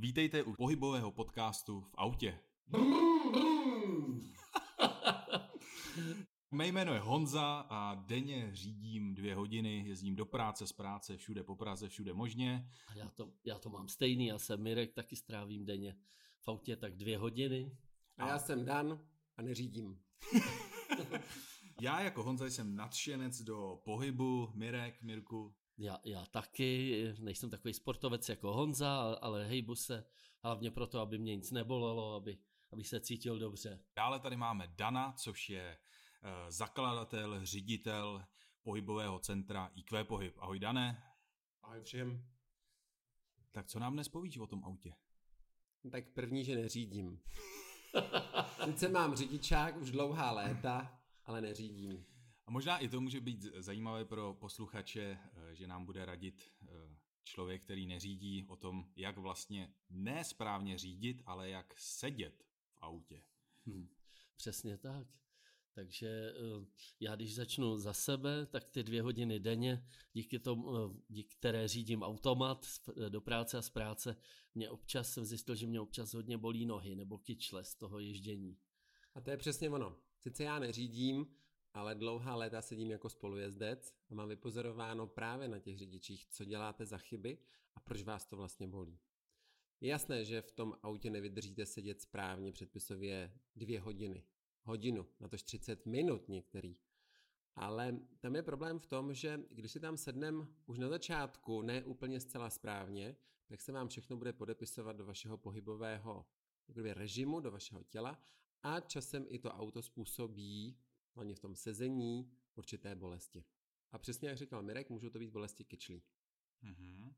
Vítejte u pohybového podcastu v autě. Mé jméno je Honza a denně řídím dvě hodiny, jezdím do práce, z práce, všude po Praze, všude možně. A já to, já to mám stejný, já jsem Mirek, taky strávím denně v autě tak dvě hodiny. A já jsem Dan a neřídím. Já jako Honza jsem nadšenec do pohybu, Mirek, Mirku. Já, já taky, nejsem takový sportovec jako Honza, ale hejbu se hlavně proto, aby mě nic nebolelo, aby, aby se cítil dobře. Dále tady máme Dana, což je uh, zakladatel, ředitel pohybového centra IQ Pohyb. Ahoj Dané. Ahoj všem. Tak co nám dnes povíš o tom autě? Tak první, že neřídím. Sice mám řidičák už dlouhá léta, ale neřídím. A možná i to může být zajímavé pro posluchače, eh, že nám bude radit eh, člověk, který neřídí o tom, jak vlastně nesprávně řídit, ale jak sedět v autě. Hmm, přesně tak. Takže eh, já když začnu za sebe, tak ty dvě hodiny denně, díky tomu, díky které řídím automat do práce a z práce, mě občas jsem zjistil, že mě občas hodně bolí nohy nebo kyčle z toho ježdění. A to je přesně ono. Sice já neřídím, ale dlouhá léta sedím jako spolujezdec a mám vypozorováno právě na těch řidičích, co děláte za chyby a proč vás to vlastně bolí. Je jasné, že v tom autě nevydržíte sedět správně předpisově dvě hodiny, hodinu, na tož 30 minut některý. Ale tam je problém v tom, že když si tam sednem už na začátku, ne úplně zcela správně, tak se vám všechno bude podepisovat do vašeho pohybového režimu, do vašeho těla a časem i to auto způsobí, hlavně v tom sezení, určité bolesti. A přesně jak říkal Mirek, můžou to být bolesti kyčlí. Mm-hmm.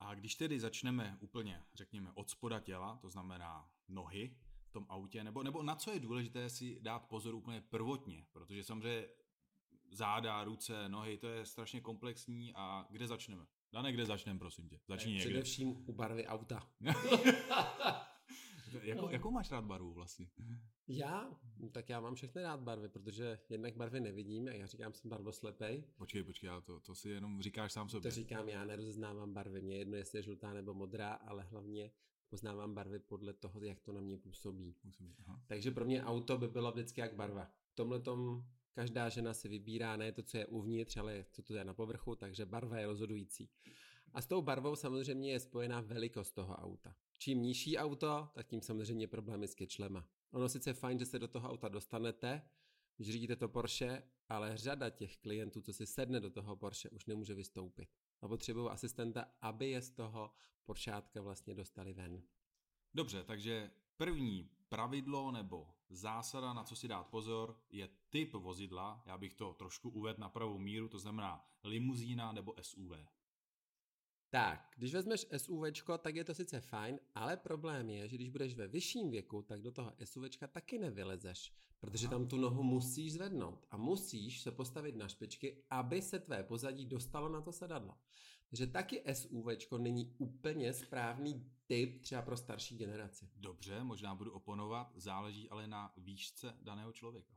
A když tedy začneme úplně, řekněme, od spoda těla, to znamená nohy v tom autě, nebo, nebo na co je důležité si dát pozor úplně prvotně, protože samozřejmě záda, ruce, nohy, to je strašně komplexní a kde začneme? Dane, kde začneme, prosím tě? Začni někde. Především u barvy auta. Jako, no. Jakou máš rád barvu vlastně? Já? No, tak já mám všechny rád barvy, protože jednak barvy nevidím a já říkám, jsem barvoslepej. Počkej, počkej, to, to si jenom říkáš sám sobě. To říkám, já nerozeznávám barvy. Mě jedno, jestli je žlutá nebo modrá, ale hlavně poznávám barvy podle toho, jak to na mě působí. působí aha. Takže pro mě auto by bylo vždycky jak barva. V tomhle každá žena si vybírá ne to, co je uvnitř, ale co to je na povrchu, takže barva je rozhodující. A s tou barvou samozřejmě je spojená velikost toho auta. Čím nižší auto, tak tím samozřejmě problémy s kyčlema. Ono sice je fajn, že se do toho auta dostanete, když řídíte to Porsche, ale řada těch klientů, co si sedne do toho Porsche, už nemůže vystoupit. A potřebují asistenta, aby je z toho Poršátka vlastně dostali ven. Dobře, takže první pravidlo nebo zásada, na co si dát pozor, je typ vozidla. Já bych to trošku uvedl na pravou míru, to znamená limuzína nebo SUV. Tak, když vezmeš SUV, tak je to sice fajn, ale problém je, že když budeš ve vyšším věku, tak do toho SUV taky nevylezeš, protože tam tu nohu musíš zvednout a musíš se postavit na špičky, aby se tvé pozadí dostalo na to sedadlo. Takže taky SUV není úplně správný typ třeba pro starší generaci. Dobře, možná budu oponovat, záleží ale na výšce daného člověka.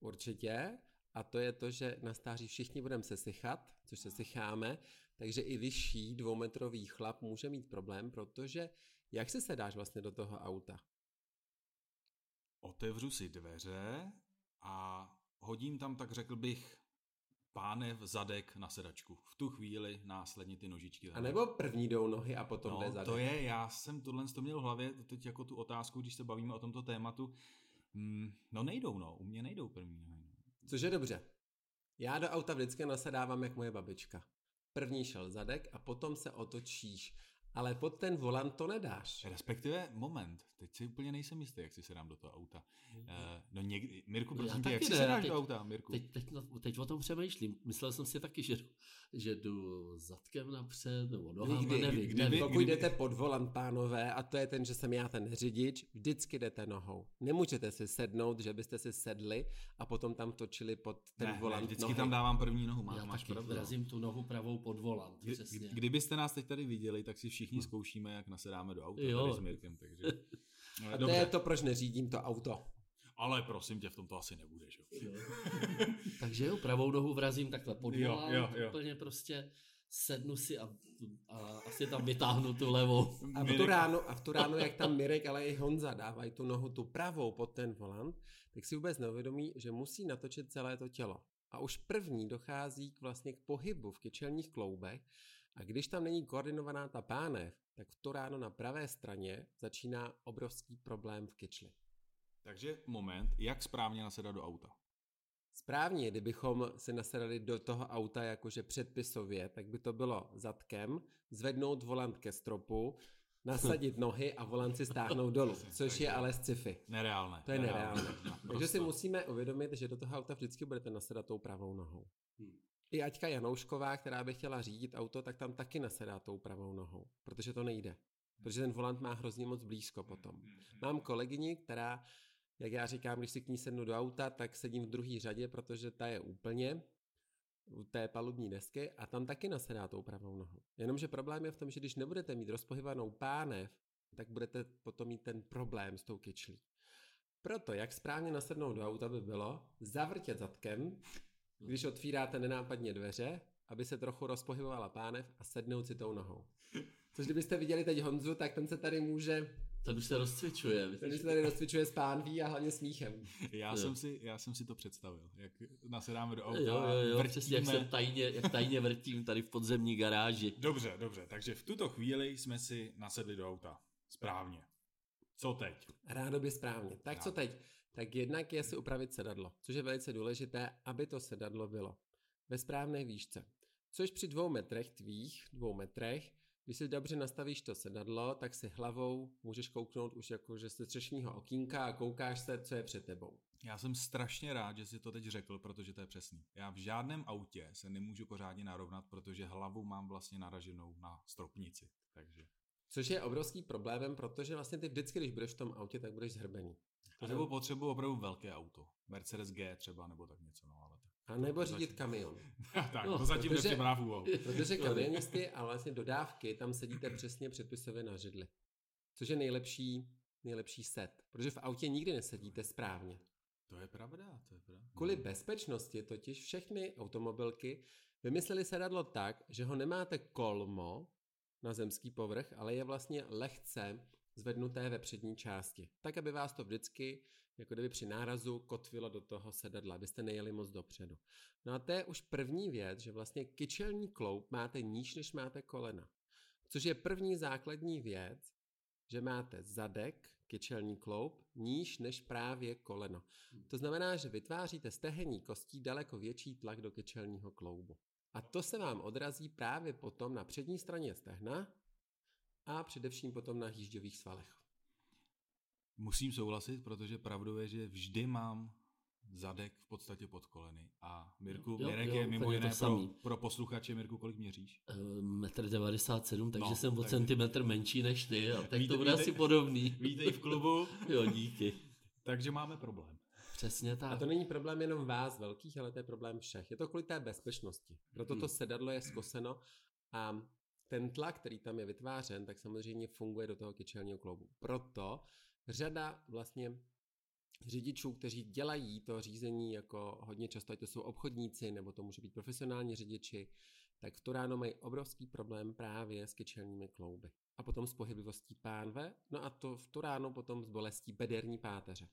Určitě. A to je to, že na stáří všichni budeme sesychat, což se sycháme, takže i vyšší dvoumetrový chlap může mít problém, protože jak se sedáš vlastně do toho auta? Otevřu si dveře a hodím tam, tak řekl bych, pánev zadek na sedačku. V tu chvíli následně ty nožičky. A nebo první jdou nohy a potom no, jde zadek. to je, já jsem tohle to měl v hlavě, teď jako tu otázku, když se bavíme o tomto tématu. Mm, no nejdou, no, u mě nejdou první nohy. Což je dobře. Já do auta vždycky nasedávám jak moje babička. První šel zadek a potom se otočíš. Ale pod ten volant to nedáš. Respektive, moment, teď si úplně nejsem jistý, jak si se dám do toho auta. Uh, no někdy, Mirku, prosím tě, jak si se dáš do auta, Mirku? Teď, teď, teď o tom přemýšlím. Myslel jsem si taky, že, že jdu zadkem napřed, nebo nohama, Nikdy, nevím. Kdyby, nevím. Pokud kdyby... jdete pod volant, pánové, a to je ten, že jsem já ten řidič, vždycky jdete nohou. Nemůžete si sednout, že byste si sedli a potom tam točili pod ten ne, volant ne, vždycky nohy. tam dávám první nohu, má, já máš taky pravdu. vrazím tu nohu pravou pod volant, Kdy, přesně. Kdybyste nás teď tady viděli, tak si všichni zkoušíme, jak nasedáme do auta Jo. tady s Mirkem, takže... A to je to, proč neřídím to auto. Ale prosím tě, v tom to asi nebude, že? Jo. Takže jo, pravou nohu vrazím takhle pod Jo, jo, jo. úplně prostě sednu si a, a asi tam vytáhnu tu levou. A v tu ránu, a v tu ránu jak tam Mirek, ale i Honza dávají tu nohu tu pravou pod ten volant, tak si vůbec neuvědomí, že musí natočit celé to tělo. A už první dochází k vlastně k pohybu v kyčelních kloubech a když tam není koordinovaná ta pánev, tak v to ráno na pravé straně začíná obrovský problém v kyčli. Takže moment, jak správně nasedat do auta? Správně, kdybychom se nasedali do toho auta jakože předpisově, tak by to bylo zadkem, zvednout volant ke stropu, nasadit nohy a volant si stáhnout dolů, což je ale sci-fi. Nereálné. To je nereálné. Takže si musíme uvědomit, že do toho auta vždycky budete nasedat tou pravou nohou. Hmm. I Aťka Janoušková, která by chtěla řídit auto, tak tam taky nasedá tou pravou nohou, protože to nejde. Protože ten volant má hrozně moc blízko potom. Mám kolegyni, která, jak já říkám, když si k ní sednu do auta, tak sedím v druhé řadě, protože ta je úplně u té palubní desky a tam taky nasedá tou pravou nohou. Jenomže problém je v tom, že když nebudete mít rozpohybanou pánev, tak budete potom mít ten problém s tou kyčlí. Proto, jak správně nasednout do auta by bylo zavrtět zadkem, když otvíráte nenápadně dveře, aby se trochu rozpohybovala pánev a sednout si tou nohou. Což kdybyste viděli teď Honzu, tak ten se tady může, Ten už se rozcvičuje. ten se tady rozcvičuje s pánví a hlavně smíchem. Já Jo. jsem, si, já jsem si to představil, jak nasedáme do auta, Jo, jo, jo, přesně jak vrtíme. se tajně, jak tajně vrtím tady v podzemní garáži. Dobře, dobře, takže v tuto chvíli jsme si nasedli do auta. Správně. Co teď? Rádoby správně. Tak co teď? Tak jednak je si upravit sedadlo, což je velice důležité, aby to sedadlo bylo ve správné výšce. Což při dvou metrech tvých, dvou metrech, když si dobře nastavíš to sedadlo, tak si hlavou můžeš kouknout už jako, že ze střešního okýnka a koukáš se, co je před tebou. Já jsem strašně rád, že si to teď řekl, protože to je přesný. Já v žádném autě se nemůžu pořádně narovnat, protože hlavu mám vlastně naraženou na stropnici. Takže. Což je obrovský problémem, protože vlastně ty vždycky, když budeš v tom autě, tak budeš zhrbený. A nebo potřebuji opravdu velké auto. Mercedes G třeba, nebo tak něco, no ale tak. A nebo řídit zatím- kamion. tak, No, to zatím protože- nepřipadá v úvahu. Protože kamionisty a vlastně dodávky, tam sedíte přesně předpisově na židli. Což je nejlepší, nejlepší set. Protože v autě nikdy nesedíte správně. To je pravda, to je pravda. Kvůli bezpečnosti totiž všechny automobilky vymysleli sedadlo tak, že ho nemáte kolmo na zemský povrch, ale je vlastně lehce zvednuté ve přední části. Tak, aby vás to vždycky, jako kdyby při nárazu, kotvilo do toho sedadla, abyste nejeli moc dopředu. No a to je už první věc, že vlastně kyčelní kloup máte níž, než máte kolena. Což je první základní věc, že máte zadek, kyčelní kloup, níž než právě koleno. To znamená, že vytváříte stehenní kostí daleko větší tlak do kyčelního kloubu. A to se vám odrazí právě potom na přední straně stehna a především potom na hýžďových svalech. Musím souhlasit, protože pravdou je, že vždy mám zadek v podstatě pod koleny. A Mirku, Jo, Mirek jo, je mimo jiné pro, samý. pro posluchače, Mirku, kolik měříš? Eh, Metr 97, takže No, jsem o takže- centimetr menší než ty, a tak Víte- to bude víte- asi podobný. Vítej v klubu. Jo, díky. Takže máme problém. Přesně A tak. to není problém jenom vás velkých, ale to je problém všech. Je to kvůli té bezpečnosti. Proto to Hmm. sedadlo je skoseno a ten tlak, který tam je vytvářen, tak samozřejmě funguje do toho kyčelního kloubu. Proto řada vlastně řidičů, kteří dělají to řízení jako hodně často, ať to jsou obchodníci, nebo to může být profesionální řidiči, tak v to ráno mají obrovský problém právě s kyčelními klouby. A potom s pohyblivostí pánve, no a to v to ráno potom s bolestí bederní páteře.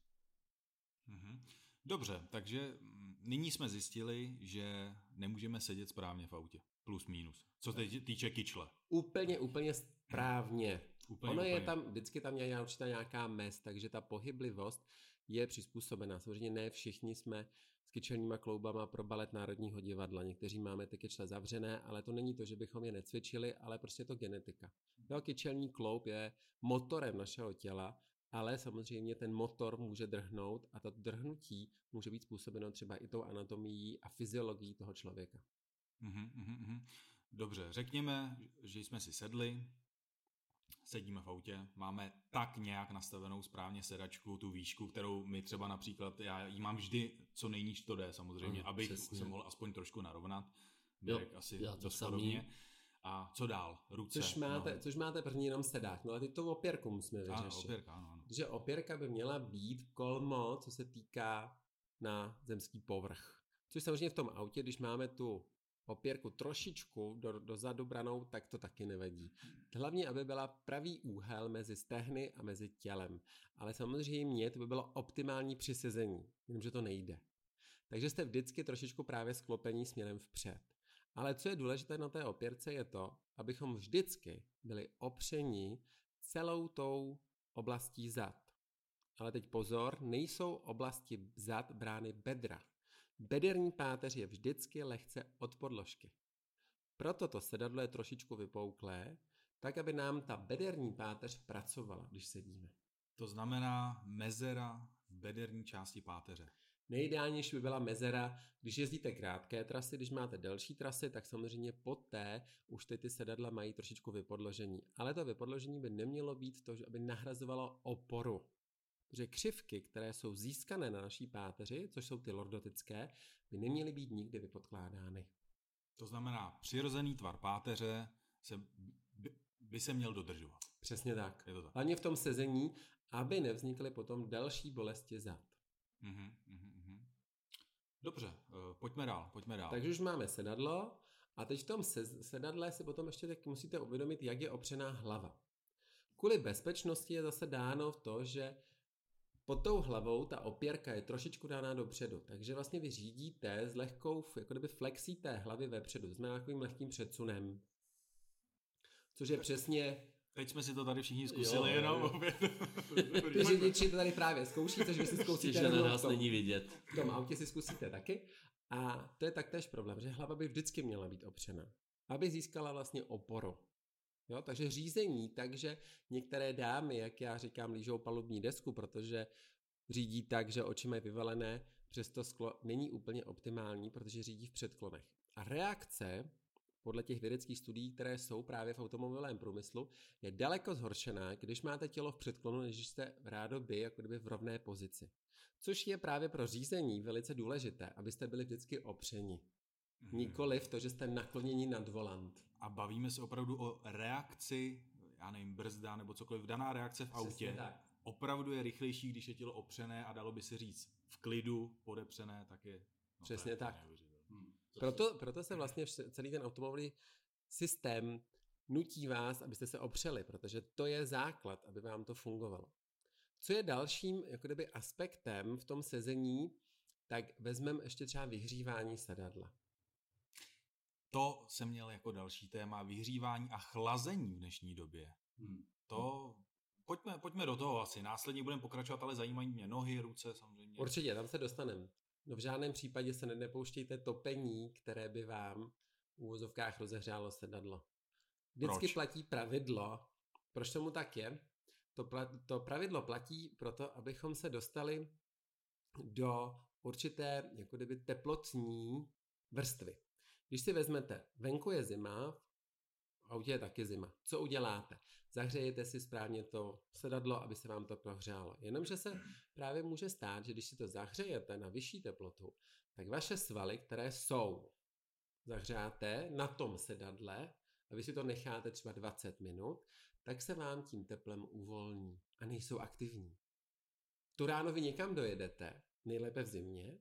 Mhm. Dobře, takže nyní jsme zjistili, že nemůžeme sedět správně v autě. Plus minus. Co se týče kyčle. Úplně, úplně správně. Úplně, ono je úplně. tam, vždycky tam je určitá nějaká mez, takže ta pohyblivost je přizpůsobená. Samozřejmě ne všichni jsme s kyčelníma kloubama pro balet Národního divadla. Někteří máme ty kyčle zavřené, ale to není to, že bychom je necvičili, ale prostě je to genetika. Jo, kyčelní kloub je motorem našeho těla, ale samozřejmě ten motor může drhnout a to drhnutí může být způsobeno třeba i tou anatomií a fyziologií toho člověka. Mhm, mhm, mhm. Dobře, řekněme, že jsme si sedli, sedíme v autě, máme tak nějak nastavenou správně sedačku, tu výšku, kterou my třeba například, já ji mám vždy co nejníž to jde samozřejmě, Ano, abych přesně. se mohl aspoň trošku narovnat. Jo, Mirek asi já to podobně. A co dál? Ruce. Což máte, nohy. což máte první jenom sedák. No a teď to opěrku musíme vyřešit. Ano, opěrka, ano, ano. Že opěrka by měla být kolmo, co se týká na zemský povrch. Což samozřejmě v tom autě, když máme tu opěrku trošičku do, dozadu branou, tak to taky nevadí. Hlavně, aby byla pravý úhel mezi stehny a mezi tělem. Ale samozřejmě to by bylo optimální při sezení, jenomže to nejde. Takže jste vždycky trošičku právě sklopení směrem vpřed. Ale co je důležité na té opěrce je to, abychom vždycky byli opření celou tou oblastí zad. Ale teď pozor, nejsou oblasti zad brány bedra. Bederní páteř je vždycky lehce od podložky. Proto to sedadlo je trošičku vypouklé, tak aby nám ta bederní páteř pracovala, když sedíme. To znamená mezera v bederní části páteře. Nejideálnější by byla mezera, když jezdíte krátké trasy, když máte delší trasy, tak samozřejmě poté už ty, ty sedadla mají trošičku vypodložení. Ale to vypodložení by nemělo být to, aby nahrazovalo oporu. Protože křivky, které jsou získané na naší páteři, což jsou ty lordotické, by neměly být nikdy vypodkládány. To znamená, přirozený tvar páteře se, by, by se měl dodržovat. Přesně tak. Je to tak. Hlavně v tom sezení, aby nevznikly potom další bolesti zad. Mhm, mhm, mhm. Dobře, uh, pojďme dál, pojďme dál. Takže už máme sedadlo a teď v tom sedadle si potom ještě tak musíte uvědomit, jak je opřená hlava. Kvůli bezpečnosti je zase dáno v to, že pod tou hlavou ta opěrka je trošičku dána dopředu, takže vlastně vy řídíte s lehkou, jako kdyby flexí té hlavy vepředu, znamená takovým lehkým předsunem. Což je přesně Teď jsme si to tady všichni zkusili, jo, jenom opět. Ty řidiči to tady právě zkouší, takže vy si zkusíte. Že na nás není vidět. V tom autě si zkusíte taky. A to je taktéž problém, že hlava by vždycky měla být opřena. Aby získala vlastně oporu. Jo, takže řízení, takže některé dámy, jak já říkám, lížou palubní desku, protože řídí tak, že oči mají vyvalené, přesto sklo není úplně optimální, protože řídí v předklonech. A reakce podle těch vědeckých studií, které jsou právě v automobilovém průmyslu, je daleko zhoršená, když máte tělo v předklonu, než jste v rádoby, jako kdyby v rovné pozici. Což je právě pro řízení velice důležité, abyste byli vždycky opřeni. Hmm. Nikoliv to, že jste nakloněni nad volant. A bavíme se opravdu o reakci, já nevím, brzda nebo cokoliv, daná reakce v Přesně autě. Tak. Opravdu je rychlejší, když je tělo opřené a dalo by se říct v klidu podepřené, tak je... No, Přesně tak. Hmm. Proto, proto se vlastně celý ten automobilový systém nutí vás, abyste se opřeli, protože to je základ, aby vám to fungovalo. Co je dalším jako kdyby aspektem v tom sezení, tak vezmeme ještě třeba vyhřívání sedadla. To jsem měl jako další téma, vyhřívání a chlazení v dnešní době. Hmm. To, pojďme, pojďme do toho asi, následně budeme pokračovat, ale zajímají mě nohy, ruce samozřejmě. Určitě, tam se dostaneme. No v žádném případě se nepouštějte topení, které by vám v úvozovkách rozehřálo sedadlo. Vždycky Proč? platí pravidlo. Proč tomu tak je? To, pla- to pravidlo platí proto, abychom se dostali do určité jako kdyby teplotní vrstvy. Když si vezmete, venku je zima, v autě je taky zima. Co uděláte? Zahřejete si správně to sedadlo, aby se vám to prohřálo. Jenomže se právě může stát, že když si to zahřejete na vyšší teplotu, tak vaše svaly, které jsou zahřáté na tom sedadle, a vy si to necháte třeba 20 minut, tak se vám tím teplem uvolní a nejsou aktivní. Tu ráno vy někam dojedete, nejlépe v zimě,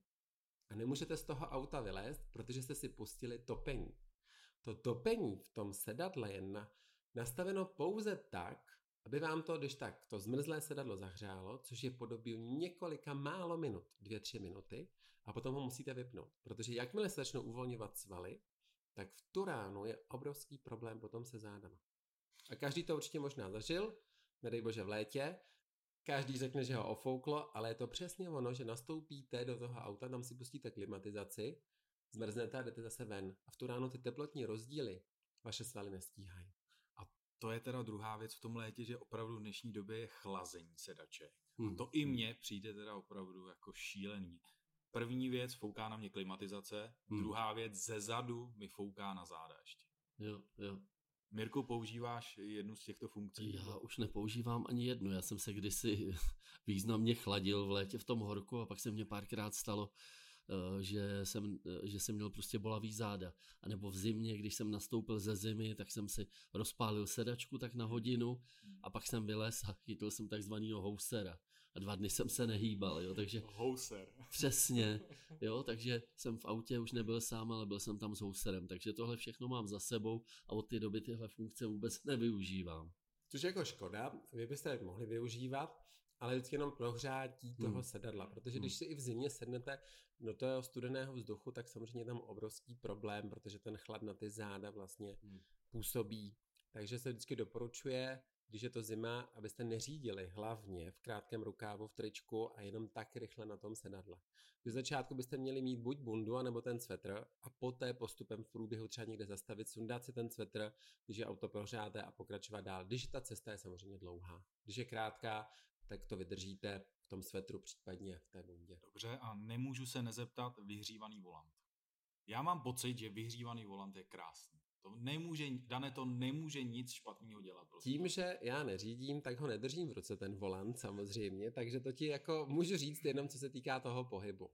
a nemůžete z toho auta vylézt, protože jste si pustili topení. To topení v tom sedadle je na, nastaveno pouze tak, aby vám to, když tak, to zmrzlé sedadlo zahřálo, což je po dobu několika málo minut, dvě, tři minuty, a potom ho musíte vypnout. Protože jakmile se začnou uvolňovat svaly, tak v tu ránu je obrovský problém potom se zádama. A každý to určitě možná zažil, nedej bože v létě, Každý řekne, že ho ofouklo, ale je to přesně ono, že nastoupíte do toho auta, tam si pustíte klimatizaci, zmrznete a jdete zase ven. A v tu ráno ty teplotní rozdíly vaše svaly nestíhají. A to je teda druhá věc v tom létě, že opravdu v dnešní době je chlazení sedaček. Hmm. A to i mně přijde teda opravdu jako šílený. První věc, fouká na mě klimatizace, hmm. druhá věc, ze zadu mi fouká na záda ještě. Jo, jo. Mirku, používáš jednu z těchto funkcí? Já už nepoužívám ani jednu. Já jsem se kdysi významně chladil v létě v tom horku a pak se mě párkrát stalo, eh, že jsem, eh, že jsem měl prostě bolavý záda. A nebo v zimě, když jsem nastoupil ze zimy, tak jsem si rozpálil sedačku tak na hodinu a pak jsem vylez a chytil jsem takzvanýho housera. A dva dny jsem se nehýbal, jo, takže... Houser. Přesně, jo, takže jsem v autě už nebyl sám, ale byl jsem tam s houserem, takže tohle všechno mám za sebou a od té doby tyhle funkce vůbec nevyužívám. Což je jako škoda, vy byste je mohli využívat, ale vždycky jenom prohřátí toho hmm. sedadla, protože když si i v zimě sednete do toho studeného vzduchu, tak samozřejmě je tam obrovský problém, protože ten chlad na ty záda vlastně hmm. působí. Takže se vždycky doporučuje, když je to zima, abyste neřídili hlavně v krátkém rukávu, v tričku a jenom tak rychle na tom sedadle. V začátku byste měli mít buď bundu, anebo ten svetr a poté postupem v průběhu třeba někde zastavit, sundat si ten svetr, když je auto prohřáté a pokračovat dál. Když ta cesta je samozřejmě dlouhá. Když je krátká, tak to vydržíte v tom svetru, případně v té bundě. Dobře, a nemůžu se nezeptat vyhřívaný volant. Já mám pocit, že vyhřívaný volant je krásný. To nemůže, Dané, to nemůže nic špatného dělat. Prostě. Tím, že já neřídím, tak ho nedržím v ruce ten volant samozřejmě, takže to ti jako můžu říct jenom, co se týká toho pohybu.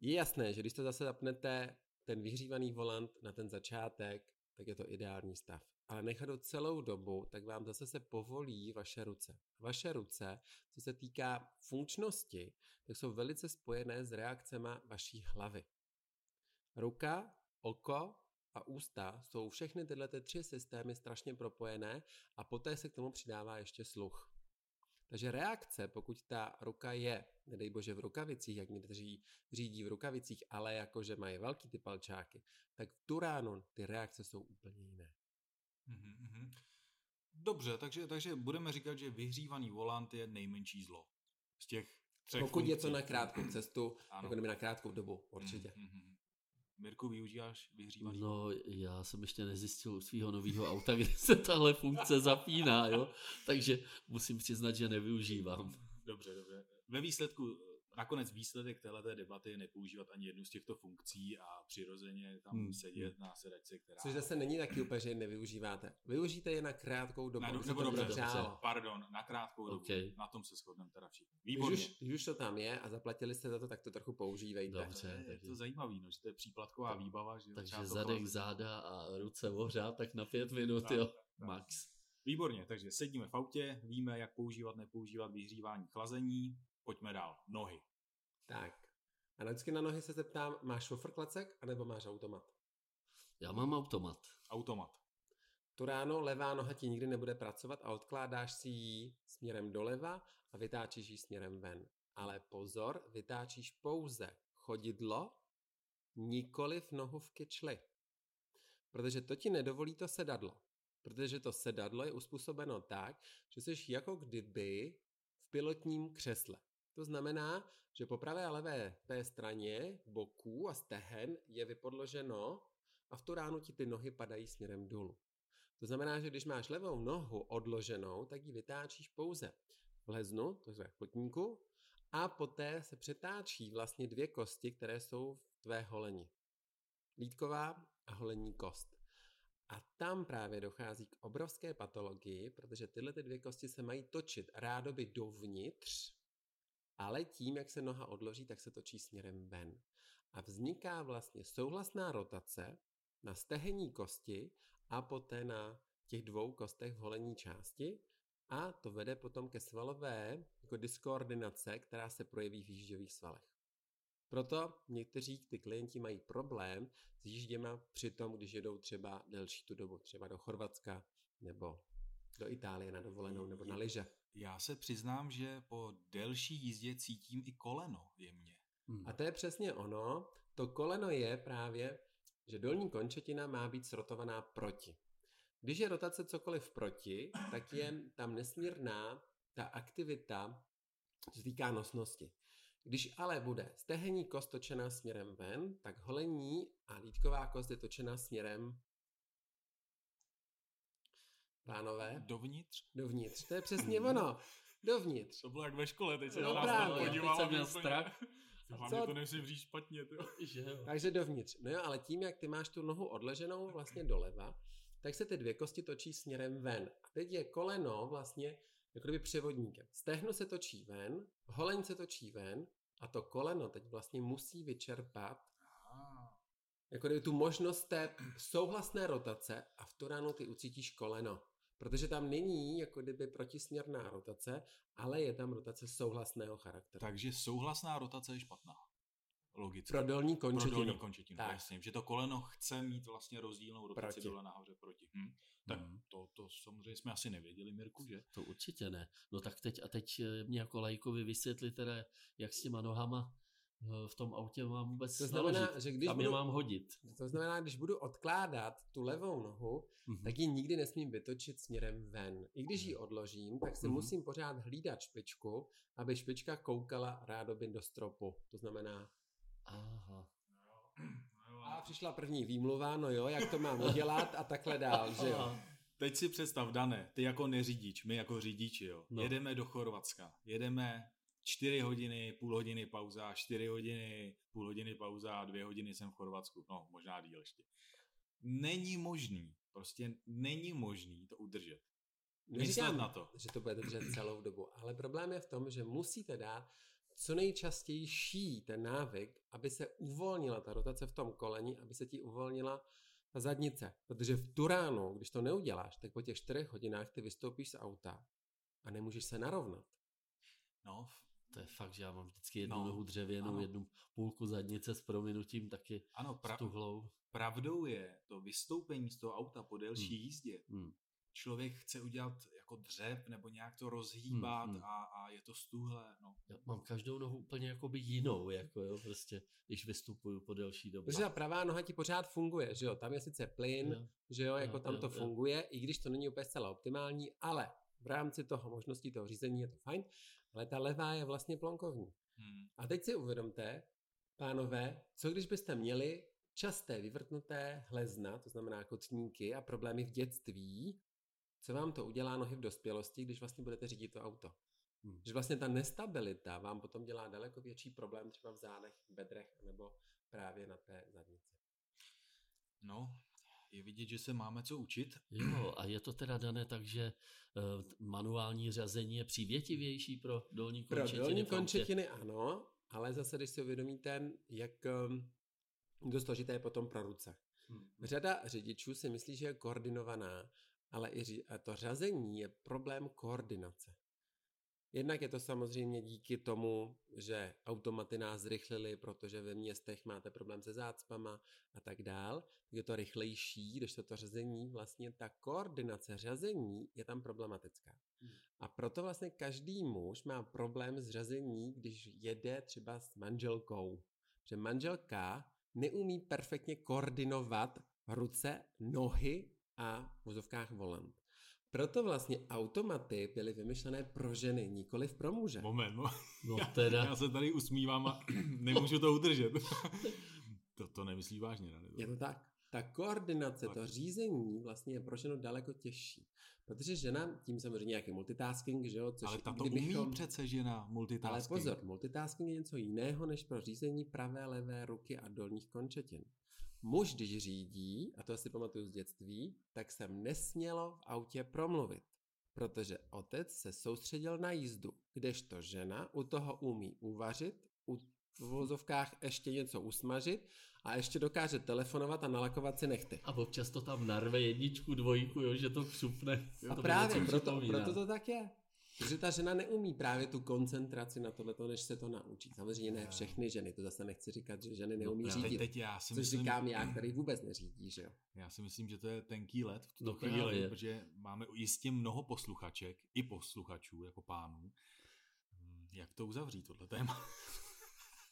Je jasné, že když to zase zapnete ten vyhřívaný volant na ten začátek, tak je to ideální stav. Ale nechat ho celou dobu, tak vám zase se povolí vaše ruce. Vaše ruce, co se týká funkčnosti, tak jsou velice spojené s reakcemi vaší hlavy. Ruka, oko a ústa jsou všechny tyhle ty tři systémy strašně propojené a poté se k tomu přidává ještě sluch. Takže reakce, pokud ta ruka je, nedej bože v rukavicích, jak někteří řídí v rukavicích, ale jakože mají velký ty palčáky, tak v tu ránu ty reakce jsou úplně jiné. Mm-hmm. Dobře, takže, takže budeme říkat, že vyhřívaný volant je nejmenší zlo. Z těch třech Pokud funkcí. je to na krátkou cestu, ano. jako na krátkou dobu, určitě. Mm-hmm. Mirku, využíváš vyhřívaný? No, já jsem ještě nezjistil u svého nového auta, kde se tahle funkce zapíná, jo? takže musím přiznat, že nevyužívám. Dobře, dobře. Ve výsledku nakonec výsledek této debaty je nepoužívat ani jednu z těchto funkcí a přirozeně tam hmm. sedět hmm. na sedačce, která... Což zase není taky úplně, že nevyužíváte. Využijte je na krátkou dobu. Na, nebo dobře, dobře, pardon, na krátkou okay. dobu. Na tom se shodneme teda všichni. Výborně. Když už, když už to tam je a zaplatili jste za to, tak to trochu používejte. Dobře, je, je to zajímavý, no, že to je příplatková tak, výbava. Že takže zadek, záda a ruce ohřát tak na pět minut, tak, jo, tak. max. Výborně, takže sedíme v autě, víme, jak používat, nepoužívat vyhřívání, chlazení, pojďme dál. Nohy. Tak. A vždycky na nohy se zeptám, máš šofrklacek anebo máš automat? Já mám automat. Automat. Tu ráno levá noha ti nikdy nebude pracovat a odkládáš si ji směrem doleva a vytáčíš ji směrem ven. Ale pozor, vytáčíš pouze chodidlo, nikoli v nohu v kyčli. Protože to ti nedovolí to sedadlo. Protože to sedadlo je uspůsobeno tak, že jsi jako kdyby v pilotním křesle. To znamená, že po pravé a levé té straně boků a stehen je vypodloženo a v tu ránu ti ty nohy padají směrem dolů. To znamená, že když máš levou nohu odloženou, tak ji vytáčíš pouze v leznu, to je kotníku, a poté se přetáčí vlastně dvě kosti, které jsou v tvé holeni. Lítková a holenní kost. A tam právě dochází k obrovské patologii, protože tyhle ty dvě kosti se mají točit rádoby dovnitř ale tím, jak se noha odloží, tak se točí směrem ven. A vzniká vlastně souhlasná rotace na stehenní kosti a poté na těch dvou kostech v holenní části a to vede potom ke svalové jako diskoordinace, která se projeví v jížděvých svalech. Proto někteří ty klienti mají problém s jížděma při tom, když jedou třeba delší tu dobu, třeba do Chorvatska nebo do Itálie na dovolenou nebo na lyže. Já se přiznám, že po delší jízdě cítím i koleno jemně. Hmm. A to je přesně ono. To koleno je právě, že dolní končetina má být srotovaná proti. Když je rotace cokoliv proti, tak je tam nesmírná ta aktivita, co se týká nosnosti. Když ale bude stehenní kost točená směrem ven, tak holení a lítková kost je točená směrem Pánové? Dovnitř? Dovnitř, to je přesně ono. Dovnitř. To bylo jak ve škole, teď se no, na nás podíval. Teď měl strach. Hlavně to říct špatně. To. Takže dovnitř. No jo, ale tím, jak ty máš tu nohu odleženou vlastně doleva, tak se ty dvě kosti točí směrem ven. A teď je koleno vlastně jako kdyby převodníkem. Stehno se točí ven, holeň se točí ven A to koleno teď vlastně musí vyčerpat jako kdyby tu možnost té souhlasné rotace a v tu ráno ty ucítíš koleno. Protože tam není jako kdyby protisměrná rotace, ale je tam rotace souhlasného charakteru. Takže souhlasná rotace je špatná. Logicky. Pro dolní končetinu. Pro dolní končetinu, Tak. jasně. Že to koleno chce mít vlastně rozdílnou rotaci Proti. dole nahoře proti. Hm. Tak Mhm. to, to samozřejmě jsme asi nevěděli, Mirku, že? To určitě ne. No tak teď a teď eh, mě jako lajkovi vysvětli teda, jak s těma nohama v tom autě mám vůbec To znamená, naložit. že když je budu, mám hodit. to znamená, když budu odkládat tu levou nohu, Mhm. tak ji nikdy nesmím vytočit směrem ven. I když ji odložím, tak si Mhm. musím pořád hlídat špičku, aby špička koukala rádoby do stropu. To znamená, Aha. a přišla první výmluva, no jo, jak to mám udělat a takhle dál, že jo. Teď si představ, Dane, ty jako neřidič, my jako řidiči, jo. No. Jedeme do Chorvatska, jedeme 4 hodiny, půl hodiny pauza, 4 hodiny, půl hodiny pauza, 2 hodiny jsem v Chorvatsku, no možná díl ještě. Není možný, prostě není možný to udržet. Neříkám, na to. že to budete držet celou dobu, ale problém je v tom, že musíte dát co nejčastější ten návyk, aby se uvolnila ta rotace v tom koleni, aby se ti uvolnila ta zadnice. Protože v tu když to neuděláš, tak po těch čtyřech hodinách ty vystoupíš z auta a nemůžeš se narovnat. No, To je fakt, že já mám vždycky jednu No, nohu dřevěnou, ano. jednu půlku zadnice s prominutím taky ano, pra- stuhlou. pravdou je to vystoupení z toho auta po delší Hmm. jízdě. Hmm. Člověk chce udělat jako dřep nebo nějak to rozhýbat Hmm, hmm. A, a je to stuhlé. No. Já mám každou nohu úplně jakoby jinou, jako jo, prostě, když vystupuju po delší dobu. Protože ta pravá noha ti pořád funguje, že jo? Tam je sice plyn, Jo. že jo, jako Jo, tam jo, to jo. funguje, i když to není úplně zcela optimální, ale v rámci toho možností toho řízení je to fajn, ale ta levá je vlastně plonkovní. Hmm. A teď si uvědomte, pánové, co když byste měli časté vyvrtnuté hlezna, to znamená kotníky a problémy v dětství, co vám to udělá nohy v dospělosti, když vlastně budete řídit to auto. Hmm. Že vlastně ta nestabilita vám potom dělá daleko větší problém třeba v zádech, v bedrech nebo právě na té zadnici. no, je vidět, že se máme co učit. Jo, a je to teda dané tak, že eh, manuální řazení je přívětivější pro dolní Pro končetiny. dolní v autě? končetiny ano, ale zase, když si uvědomíte, jak um, dost složité je potom pro ruce. Hmm. Řada řidičů si myslí, že je koordinovaná, ale i to řazení je problém koordinace. Jednak je to samozřejmě díky tomu, že automaty nás zrychlily, protože ve městech máte problém se zácpama a tak dál. Je to rychlejší, když to, to řazení, vlastně ta koordinace řazení je tam problematická. Hmm. A proto vlastně každý muž má problém s řazení, když jede třeba s manželkou. Že manželka neumí perfektně koordinovat ruce, nohy a v vozovkách volant. Proto vlastně automaty byly vymyšlené pro ženy, nikoli pro muže. Moment, no. No teda, Já se tady usmívám a nemůžu to udržet. to, to nemyslí vážně, ne? Je to tak. Ta koordinace, Tak. to řízení vlastně je pro ženu daleko těžší. Protože žena, tím samozřejmě nějaký multitasking, že jo, což Ale tato kdybychom- umí přece žena Ale multitasking. pozor, multitasking je něco jiného než pro řízení pravé, levé ruky a dolních končetin. Muž, když řídí, a to si pamatuju z dětství, tak jsem nesmělo v autě promluvit, protože otec se soustředil na jízdu, kdežto žena u toho umí uvařit, u v vozovkách ještě něco usmažit a ještě dokáže telefonovat a nalakovat si nechty. a občas to tam narve jedničku, dvojku, jo, že to křupne. A to právě proto, proto to tak je. Protože ta žena neumí právě tu koncentraci na tohleto, než se to naučí. Samozřejmě ne všechny ženy, to zase nechci říkat, že ženy neumí No, Já teď, řídit. teď já si Což myslím, říkám já, který vůbec neřídí, že jo. já si myslím, že to je tenký let v tuto No chvíli, právě. protože máme jistě mnoho posluchaček i posluchačů jako pánů. Hmm, Jak to uzavřít, tohle téma?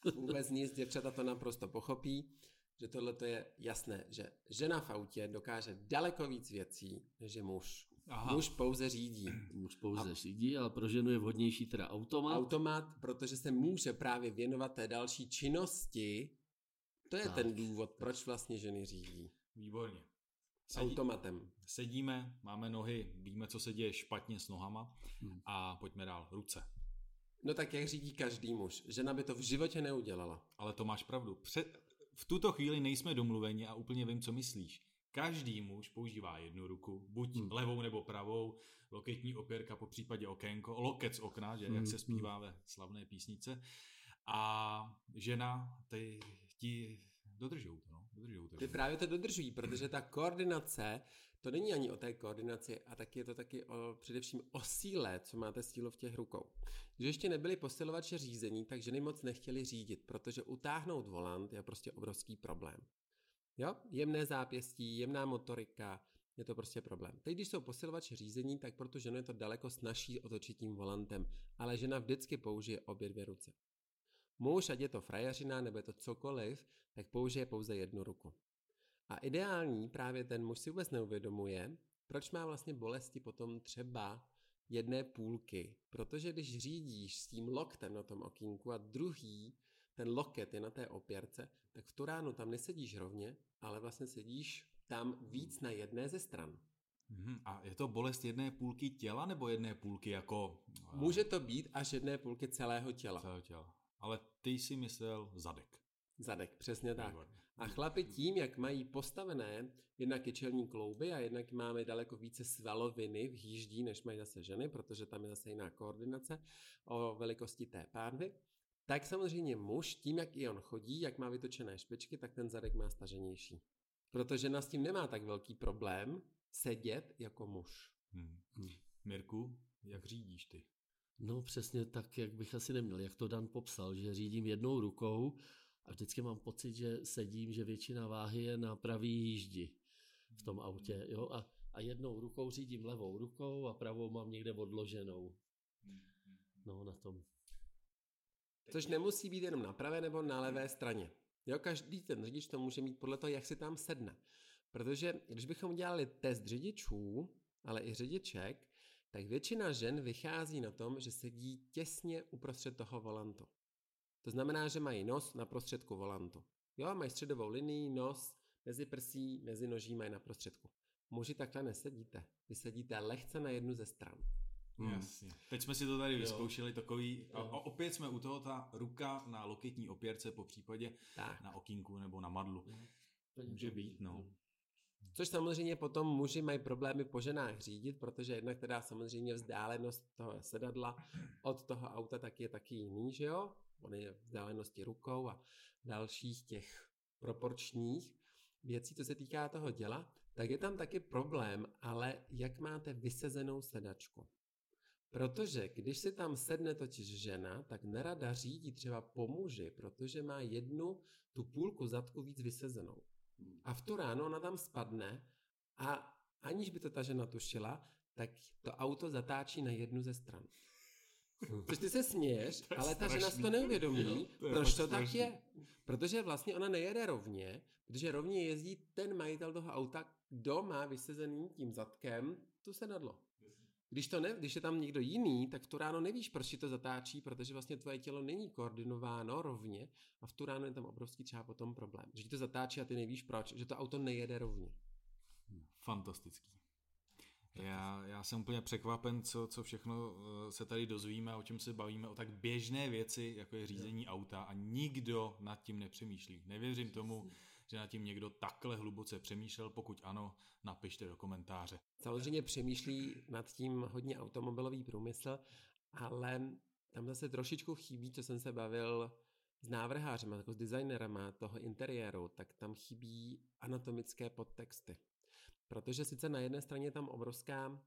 Vůbec nic, děvčata to naprosto pochopí, že tohle je jasné, že žena v autě dokáže daleko víc věcí, než je muž. Aha. Muž pouze řídí. Muž pouze řídí, ale pro ženu je vhodnější teda automat. Automat, protože se může právě věnovat té další činnosti, to je Tak. ten důvod, proč vlastně ženy řídí. Výborně. S automatem. sedíme, máme nohy, víme, co se děje špatně s nohama Hmm. a pojďme dál. Ruce. No tak jak řídí každý muž. Žena by to v životě neudělala. Ale to máš pravdu. Před, v tuto chvíli nejsme domluveni a úplně vím, co myslíš. Každý muž používá jednu ruku, buď Hmm. levou nebo pravou, loketní opěrka, po případě okénko, loket z okna, že, jak Hmm, se zpívá ve slavné písnice. a žena, ty, ti dodržují to, no, dodržují to. Ty právě to dodržují, protože ta koordinace, to není ani o té koordinaci, a taky je to taky o, především o síle, co máte sílu v těch rukou. Když ještě nebyli posilovače řízení, tak ženy moc nechtěli řídit, protože utáhnout volant je prostě obrovský problém. Jo, jemné zápěstí, jemná motorika, je to prostě problém. Teď, když jsou posilovači řízení, tak pro tu ženu je to daleko snažší otočit tím volantem, ale žena vždycky použije obě dvě ruce. Muž, ať je to frajařina nebo je to cokoliv, tak použije pouze jednu ruku. A ideální právě ten muž si vůbec neuvědomuje, proč má vlastně bolesti potom třeba jedné půlky. Protože když řídíš s tím loktem na tom okýnku a druhý, ten loket je na té opěrce, tak v tu ránu tam nesedíš rovně, ale vlastně sedíš tam víc na jedné ze stran. Mhm, A je to bolest jedné půlky těla nebo jedné půlky jako... eh, Může to být až jedné půlky celého těla. Celého těla. Ale ty jsi myslel zadek. Zadek, přesně tak. Výborně. A chlapi tím, jak mají postavené jednak je čelní klouby a jednak máme daleko více svaloviny v jíždí, než mají zase ženy, protože tam je zase jiná koordinace o velikosti té pánvy, tak samozřejmě muž, tím, jak i on chodí, jak má vytočené špičky, tak ten zadek má staženější. Protože žena s tím nemá tak velký problém sedět jako muž. Hmm. Mirku, jak řídíš ty? No přesně tak, jak bych asi neměl, jak to Dan popsal, že řídím jednou rukou a vždycky mám pocit, že sedím, že většina váhy je na pravý jíždi v tom autě, jo, a, a jednou rukou řídím levou rukou a pravou mám někde odloženou, no na tom. Což nemusí být jenom na pravé nebo na levé straně. Jo, každý ten řidič to může mít podle toho, jak si tam sedne. Protože když bychom dělali test řidičů, ale i řidiček, tak většina žen vychází na tom, že sedí těsně uprostřed toho volantu. To znamená, že mají nos na prostředku volantu. Jo, mají středovou linii, nos, mezi prsí, mezi noží mají na prostředku. Muži takhle nesedíte. Vy sedíte lehce na jednu ze stran. Hmm. Jasně. Teď jsme si to tady Jo. vyzkoušeli, takový, a, Jo. a opět jsme u toho, ta ruka na loketní opěrce, po případě Tak. na okýnku nebo na madlu. Může to- být, no. Což samozřejmě potom muži mají problémy po ženách řídit, protože jednak teda samozřejmě vzdálenost toho sedadla od toho auta tak je taky jiný, že jo? On je vzdálenosti rukou a dalších těch proporčních věcí, co se týká toho děla, tak je tam taky problém, ale jak máte vysezenou sedačku. Protože když si tam sedne totiž žena, tak nerada řídí třeba po muži, protože má jednu tu půlku zadku víc vysezenou. A v tu ráno ona tam spadne a aniž by to ta žena tušila, tak to auto zatáčí na jednu ze stran. Což ty se směješ, To je ale ta žena si to strašný. neuvědomí, To je proč to tak strašný. je. Protože vlastně ona nejede rovně, protože rovně jezdí ten majitel toho auta, kdo má vysezený tím zadkem tu sedadlo. Když, to ne, když je tam někdo jiný, tak v tu ráno nevíš, proč ti to zatáčí, protože vlastně tvoje tělo není koordinováno rovně a v tu ráno je tam obrovský třeba potom problém. Že ti to zatáčí a ty nevíš proč, že to auto nejede rovně. Fantastický. Já, já jsem úplně překvapen, co, co všechno eh, se tady dozvíme, o čem se bavíme, o tak běžné věci, jako je řízení auta a nikdo nad tím nepřemýšlí. Nevěřím tomu, že nad tím někdo takhle hluboce přemýšlel, pokud ano, napište do komentáře. Samozřejmě přemýšlí nad tím hodně automobilový průmysl, ale tam zase trošičku chybí, co jsem se bavil s návrhářem, jako s designerama toho interiéru, tak tam chybí anatomické podtexty. Protože sice na jedné straně je tam obrovská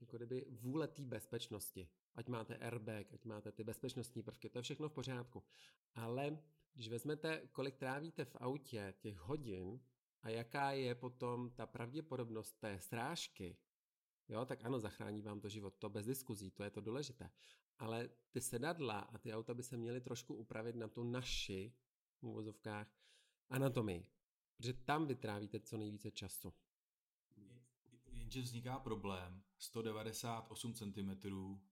jako kdyby vůle té bezpečnosti. Ať máte airbag, ať máte ty bezpečnostní prvky, to je všechno v pořádku. Ale když vezmete, kolik trávíte v autě těch hodin a jaká je potom ta pravděpodobnost té srážky, jo, tak ano, zachrání vám to život, to bez diskuzí, to je to důležité. Ale ty sedadla a ty auta by se měly trošku upravit na tu naši, v uvozovkách, anatomii. Protože tam vytrávíte co nejvíce času. Jenže vzniká problém 198 cm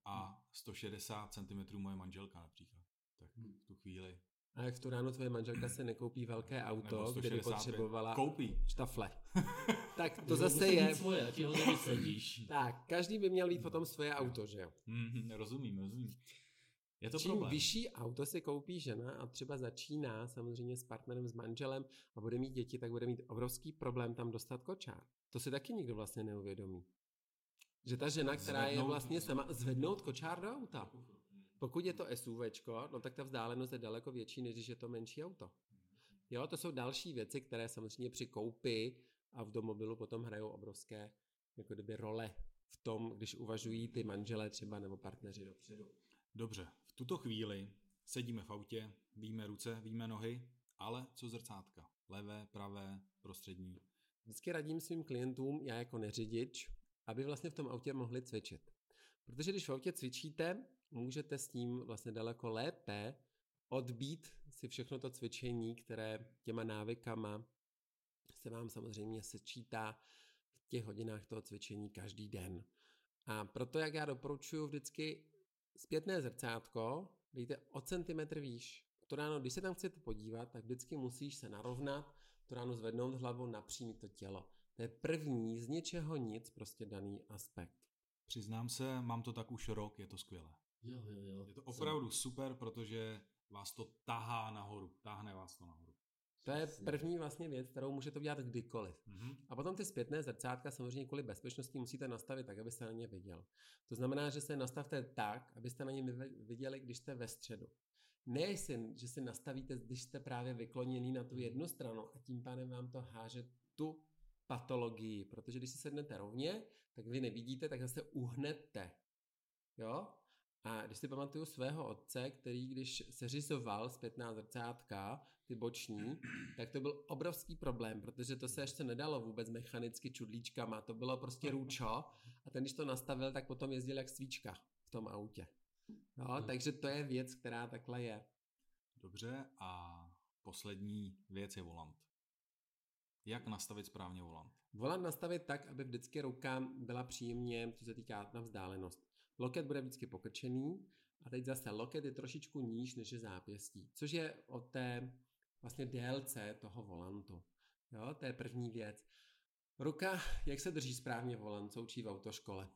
a 160 cm moje manželka například. Tak v tu chvíli. A jak v tu ráno tvoje manželka se nekoupí velké auto, kde by 165. potřebovala Koupí. štafle. tak to zase je... Svoje, a ti ho. Tak, každý by měl mít potom svoje auto, že jo? Mhm, rozumím, rozumím. Je to Čím problém. vyšší auto si koupí žena a třeba začíná samozřejmě s partnerem, s manželem a bude mít děti, tak bude mít obrovský problém tam dostat kočár. To si taky nikdo vlastně neuvědomí. Že ta žena, která je Zvednout- vlastně sama, zvednout kočár do auta. Pokud je to SUVčko, no tak ta vzdálenost je daleko větší, než když je to menší auto. Jo, to jsou další věci, které samozřejmě při koupi a v domobilu potom hrajou obrovské jako kdyby role v tom, když uvažují ty manželé třeba nebo partneři dopředu. Dobře, v tuto chvíli sedíme v autě, víme ruce, víme nohy, ale co zrcátka? Levé, pravé, prostřední? Vždycky radím svým klientům, já jako neřidič, aby vlastně v tom autě mohli cvičit. Protože když v autě cvičíte, můžete s ním vlastně daleko lépe odbít si všechno to cvičení, které těma návykama se vám samozřejmě sečítá v těch hodinách toho cvičení každý den. A proto, jak já doporučuji vždycky zpětné zrcátko, dejte o centimetr výš. To ráno, když se tam chcete podívat, tak vždycky musíš se narovnat, to ráno zvednout hlavu, napřímit to tělo. To je první z něčeho nic prostě daný aspekt. Přiznám se, mám to tak už rok, je to skvělé. Jo, jo, jo. Je to opravdu super, protože vás to tahá nahoru, táhne vás to nahoru. To je první vlastně věc, kterou můžete udělat kdykoliv. Mm-hmm. A potom ty zpětné zrcátka samozřejmě kvůli bezpečnosti musíte nastavit tak, abyste na ně viděl. To znamená, že se nastavte tak, abyste na ně viděli, když jste ve středu. Ne, že si nastavíte, když jste právě vykloněný na tu jednu stranu a tím pádem vám to háže tu patologii, protože když si sednete rovně, tak vy nevidíte, tak zase uhnete. Jo? A když si pamatuju svého otce, který když seřizoval zpětná zrcátka, ty boční, tak to byl obrovský problém, protože to se ještě nedalo vůbec mechanicky čudlíčkama, to bylo prostě růčo a ten, když to nastavil, tak potom jezdil jak svíčka v tom autě. No, hmm. takže to je věc, která takhle je. Dobře a poslední věc je volant. Jak nastavit správně volant? Volant nastavit tak, aby vždycky ruka byla příjemně, co se týká na vzdálenost. Loket bude vždycky pokrčený a teď zase loket je trošičku níž než je zápěstí, což je o té vlastně délce toho volantu. Jo, to je první věc. Ruka, jak se drží správně volant, co učí v autoškole?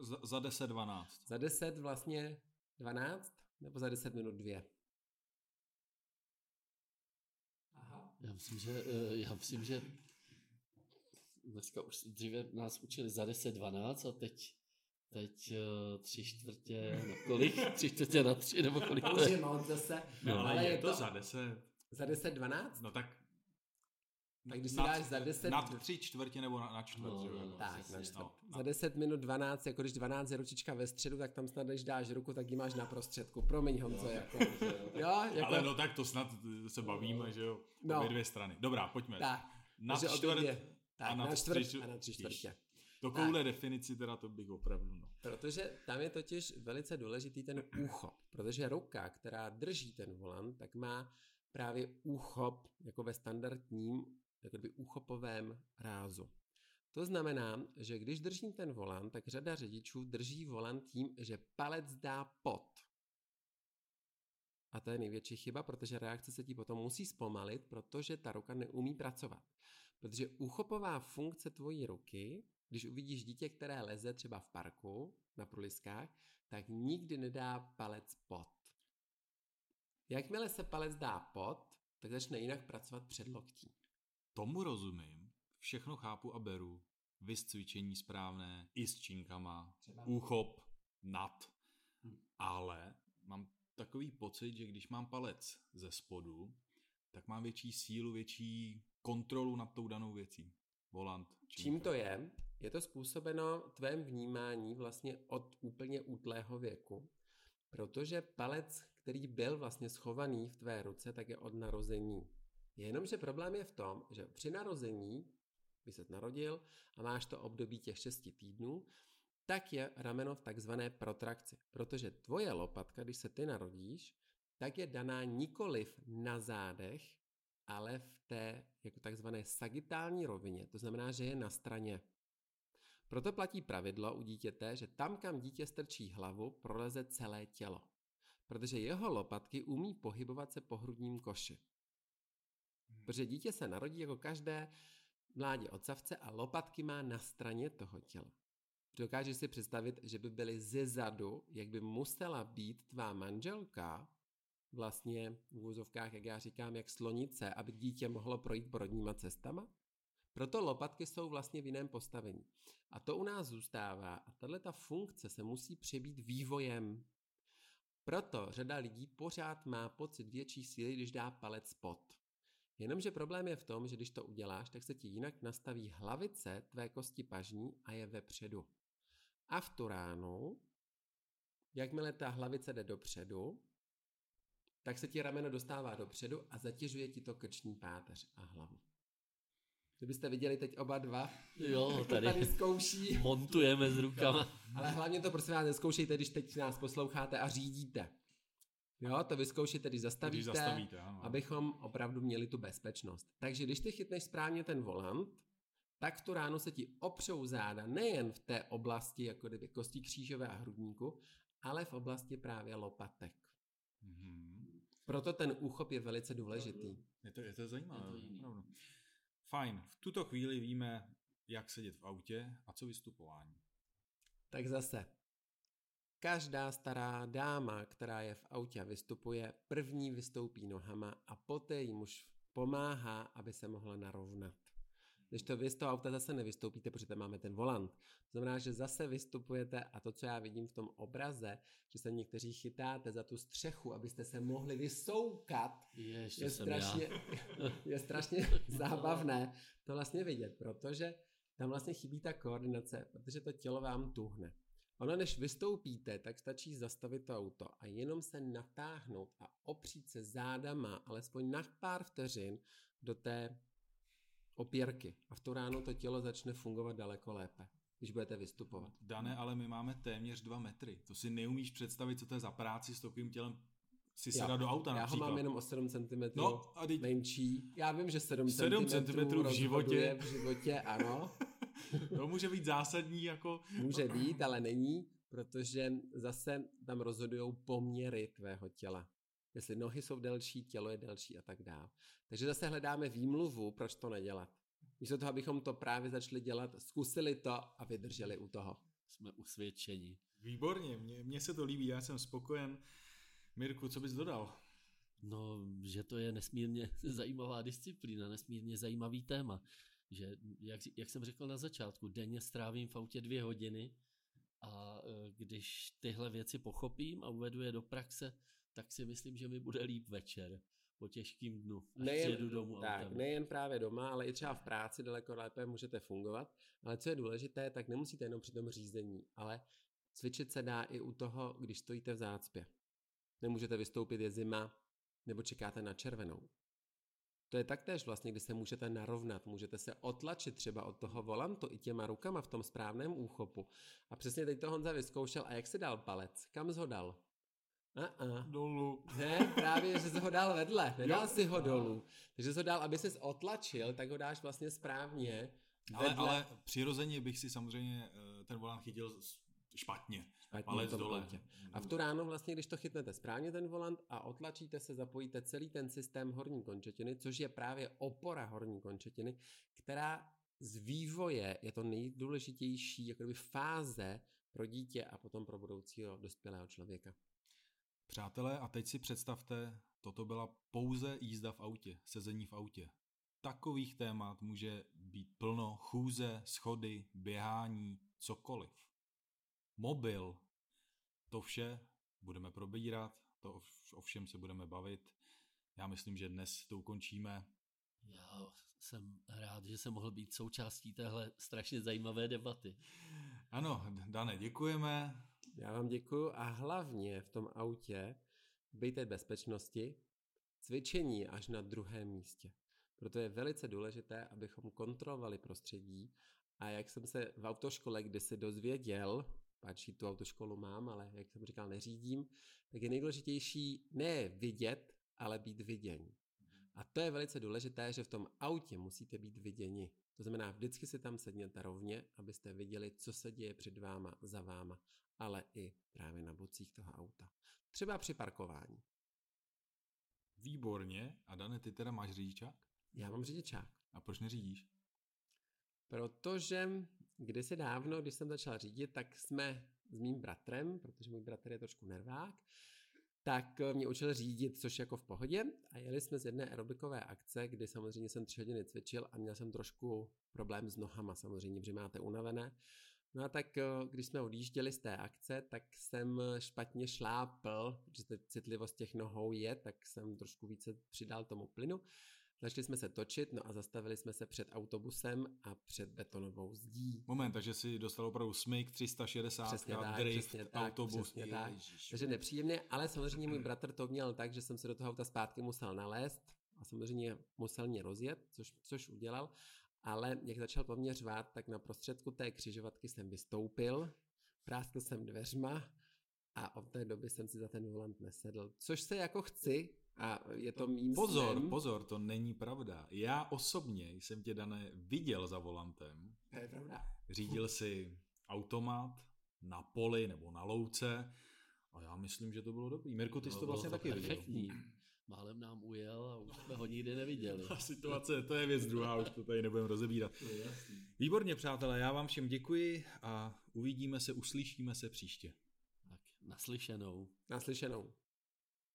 Za, za 10-12. Za 10 vlastně 12 nebo za 10 minut 2? Aha. Já myslím, že, eh, já myslím, že dneska už dříve nás učili za 10-12 a teď teď uh, tři čtvrtě na kolik? tři čtvrtě na tři nebo kolik to je? moc zase. No, ale, ale je, je to, to za deset. Za deset, dvanáct? No tak tak když si dáš za 10... Na tři čtvrtě nebo na, na čtvrt, no, jo? No, tak, na čtvrt. No, za 10 minut 12, jako když 12 je ručička ve středu, tak tam snad, když dáš ruku, tak ji máš na prostředku. Promiň, Honzo, no, jako. jo, jako... Ale no tak to snad se bavíme, že jo? No. Obě dvě strany. Dobrá, pojďme. Tak. Na čtvrt tak, a na, na čtvrt a na tři čtvrtě. Takovouhle definici teda to bych opravdu, no. Protože tam je totiž velice důležitý ten úchop, protože ruka, která drží ten volant, tak má právě úchop jako ve standardním jakoby úchopovém rázu. To znamená, že když držím ten volant, tak řada řidičů drží volant tím, že palec dá pod. A to je největší chyba, protože reakce se ti potom musí zpomalit, protože ta ruka neumí pracovat. Protože úchopová funkce tvojí ruky když uvidíš dítě, které leze třeba v parku na proliskách, tak nikdy nedá palec pod. Jakmile se palec dá pod, tak začne jinak pracovat před loktí. Tomu rozumím, všechno chápu a beru. Vys cvičení správné, i s činkama, třeba. úchop, nad. Hm. Ale mám takový pocit, že když mám palec ze spodu, tak mám větší sílu, větší kontrolu nad tou danou věcí. Volant. Čínka. Čím to je? Je to způsobeno tvém vnímání vlastně od úplně útlého věku, protože palec, který byl vlastně schovaný v tvé ruce, tak je od narození. Jenomže problém je v tom, že při narození, když se narodil a máš to období těch 6 týdnů, tak je rameno v takzvané protrakci. Protože tvoje lopatka, když se ty narodíš, tak je daná nikoliv na zádech, ale v té jako takzvané sagitální rovině. To znamená, že je na straně. Proto platí pravidlo u dítěte, že tam, kam dítě strčí hlavu, proleze celé tělo. Protože jeho lopatky umí pohybovat se po hrudním koši. Hmm. Protože dítě se narodí jako každé mládě ocavce a lopatky má na straně toho těla. Dokážeš si představit, že by byly ze zadu, jak by musela být tvá manželka, vlastně v úzovkách, jak já říkám, jak slonice, aby dítě mohlo projít porodníma cestama? Proto lopatky jsou vlastně v jiném postavení. A to u nás zůstává. A tahle ta funkce se musí přebít vývojem. Proto řada lidí pořád má pocit větší síly, když dá palec pod. Jenomže problém je v tom, že když to uděláš, tak se ti jinak nastaví hlavice tvé kosti pažní a je vepředu. A v tu ránu, jakmile ta hlavice jde dopředu, tak se ti rameno dostává dopředu a zatěžuje ti to krční páteř a hlavu. Kdybyste viděli teď oba dva, jo, tady, tady zkouší. Montujeme s rukama. Ale hlavně to prosím vás neskoušejte, když teď nás posloucháte a řídíte. Jo, to vyzkoušíte, když zastavíte, když zastavíte ano. abychom opravdu měli tu bezpečnost. Takže když ty chytneš správně ten volant, tak v tu ránu se ti opřou záda nejen v té oblasti, jako kdyby kostí křížové a hrudníku, ale v oblasti právě lopatek. Mm-hmm. Proto ten úchop je velice důležitý. Je to, je to zajímavé. Je to Fajn, v tuto chvíli víme, jak sedět v autě a co vystupování. Tak zase, každá stará dáma, která je v autě a vystupuje, první vystoupí nohama a poté jí muž pomáhá, aby se mohla narovnat. Když to vy z toho auta zase nevystoupíte, protože tam máme ten volant. To znamená, že zase vystupujete a to, co já vidím v tom obraze, že se někteří chytáte za tu střechu, abyste se mohli vysoukat, je, je, strašně, je strašně zábavné to vlastně vidět, protože tam vlastně chybí ta koordinace, protože to tělo vám tuhne. Ono, než vystoupíte, tak stačí zastavit to auto a jenom se natáhnout a opřít se zádama alespoň na pár vteřin do té opěrky a v to ráno to tělo začne fungovat daleko lépe, když budete vystupovat. Dané, ale my máme téměř dva metry. To si neumíš představit, co to je za práci s takovým tělem si sedat do auta Já například. ho mám jenom o 7 cm no, a teď... menší. Já vím, že 7, 7 cm, cm v životě. v životě, ano. to může být zásadní jako... Může být, ale není, protože zase tam rozhodují poměry tvého těla jestli nohy jsou delší, tělo je delší a tak dále. Takže zase hledáme výmluvu, proč to nedělat. Místo toho, abychom to právě začali dělat, zkusili to a vydrželi u toho. Jsme usvědčeni. Výborně, mně, mně se to líbí, já jsem spokojen. Mirku, co bys dodal? No, že to je nesmírně zajímavá disciplína, nesmírně zajímavý téma. Že, jak, jak jsem řekl na začátku, denně strávím v autě dvě hodiny a e, když tyhle věci pochopím a uvedu je do praxe, tak si myslím, že mi bude líp večer po těžkým dnu, až nejen, domů tak, nejen právě doma, ale i třeba v práci daleko lépe můžete fungovat. Ale co je důležité, tak nemusíte jenom při tom řízení, ale cvičit se dá i u toho, když stojíte v zácpě. Nemůžete vystoupit, je zima, nebo čekáte na červenou. To je taktéž vlastně, kdy se můžete narovnat, můžete se otlačit třeba od toho volantu i těma rukama v tom správném úchopu. A přesně teď to Honza vyzkoušel. A jak se dal palec? Kam zhodal? Uh-uh. Dolů. Ne, právě, že se ho dal vedle, nedal jo. si ho dolů. Takže se ho dal, aby ses otlačil, tak ho dáš vlastně správně. Ale, ale přirozeně bych si samozřejmě eh, ten volant chytil špatně. špatně palec dole. A v tu ráno vlastně, když to chytnete správně ten volant a otlačíte se, zapojíte celý ten systém horní končetiny, což je právě opora horní končetiny, která z vývoje je to nejdůležitější jakoby fáze pro dítě a potom pro budoucího dospělého člověka. Přátelé, a teď si představte, toto byla pouze jízda v autě, sezení v autě. Takových témat může být plno chůze, schody, běhání, cokoliv. Mobil, to vše budeme probírat, to o všem se budeme bavit. Já myslím, že dnes to ukončíme. Já jsem rád, že jsem mohl být součástí téhle strašně zajímavé debaty. Ano, Dane, děkujeme. Já vám děkuju a hlavně v tom autě bejte v bezpečnosti, cvičení až na druhém místě. Proto je velice důležité, abychom kontrolovali prostředí a jak jsem se v autoškole kdysi dozvěděl, páči tu autoškolu mám, ale jak jsem říkal, neřídím, tak je nejdůležitější ne vidět, ale být viděn. A to je velice důležité, že v tom autě musíte být viděni. To znamená, vždycky si tam sedněte rovně, abyste viděli, co se děje před váma, za váma ale i právě na bocích toho auta. Třeba při parkování. Výborně. A Dane, ty teda máš řidičák? Já mám řidičák. A proč neřídíš? Protože kdysi dávno, když jsem začal řídit, tak jsme s mým bratrem, protože můj bratr je trošku nervák, tak mě učil řídit, což jako v pohodě. A jeli jsme z jedné aerobikové akce, kdy samozřejmě jsem tři hodiny cvičil a měl jsem trošku problém s nohama samozřejmě, protože máte unavené. No a tak eh, když jsme odjížděli z té akce, tak jsem špatně šlápl, protože citlivost těch nohou je, tak jsem trošku více přidal tomu plynu. Začali jsme se točit, no a zastavili jsme se před autobusem a před betonovou zdí. Moment, takže si dostal opravdu smyk 360, přesně tak, drift, přesně tak, autobus. Přesně tak. Takže nepříjemně, ale samozřejmě můj bratr to měl tak, že jsem se do toho auta zpátky musel nalézt a samozřejmě musel mě rozjet, což, což udělal. Ale jak začal po mně řvát, tak na prostředku té křižovatky jsem vystoupil, práskl jsem dveřma a od té doby jsem si za ten volant nesedl. Což se jako chci, a je to mým Pozor, snem. pozor, to není pravda. Já osobně jsem tě, Dané, viděl za volantem. To je pravda. Řídil si automat na poli nebo na louce a já myslím, že to bylo dobrý. Mirku, ty jsi to Bylo vlastně taky viděl. Málem nám ujel a už jsme ho nikdy neviděli. Ta situace, to je věc druhá, už to tady nebudeme rozebírat. Výborně, přátelé, já vám všem děkuji a uvidíme se, uslyšíme se příště. Tak naslyšenou. Naslyšenou.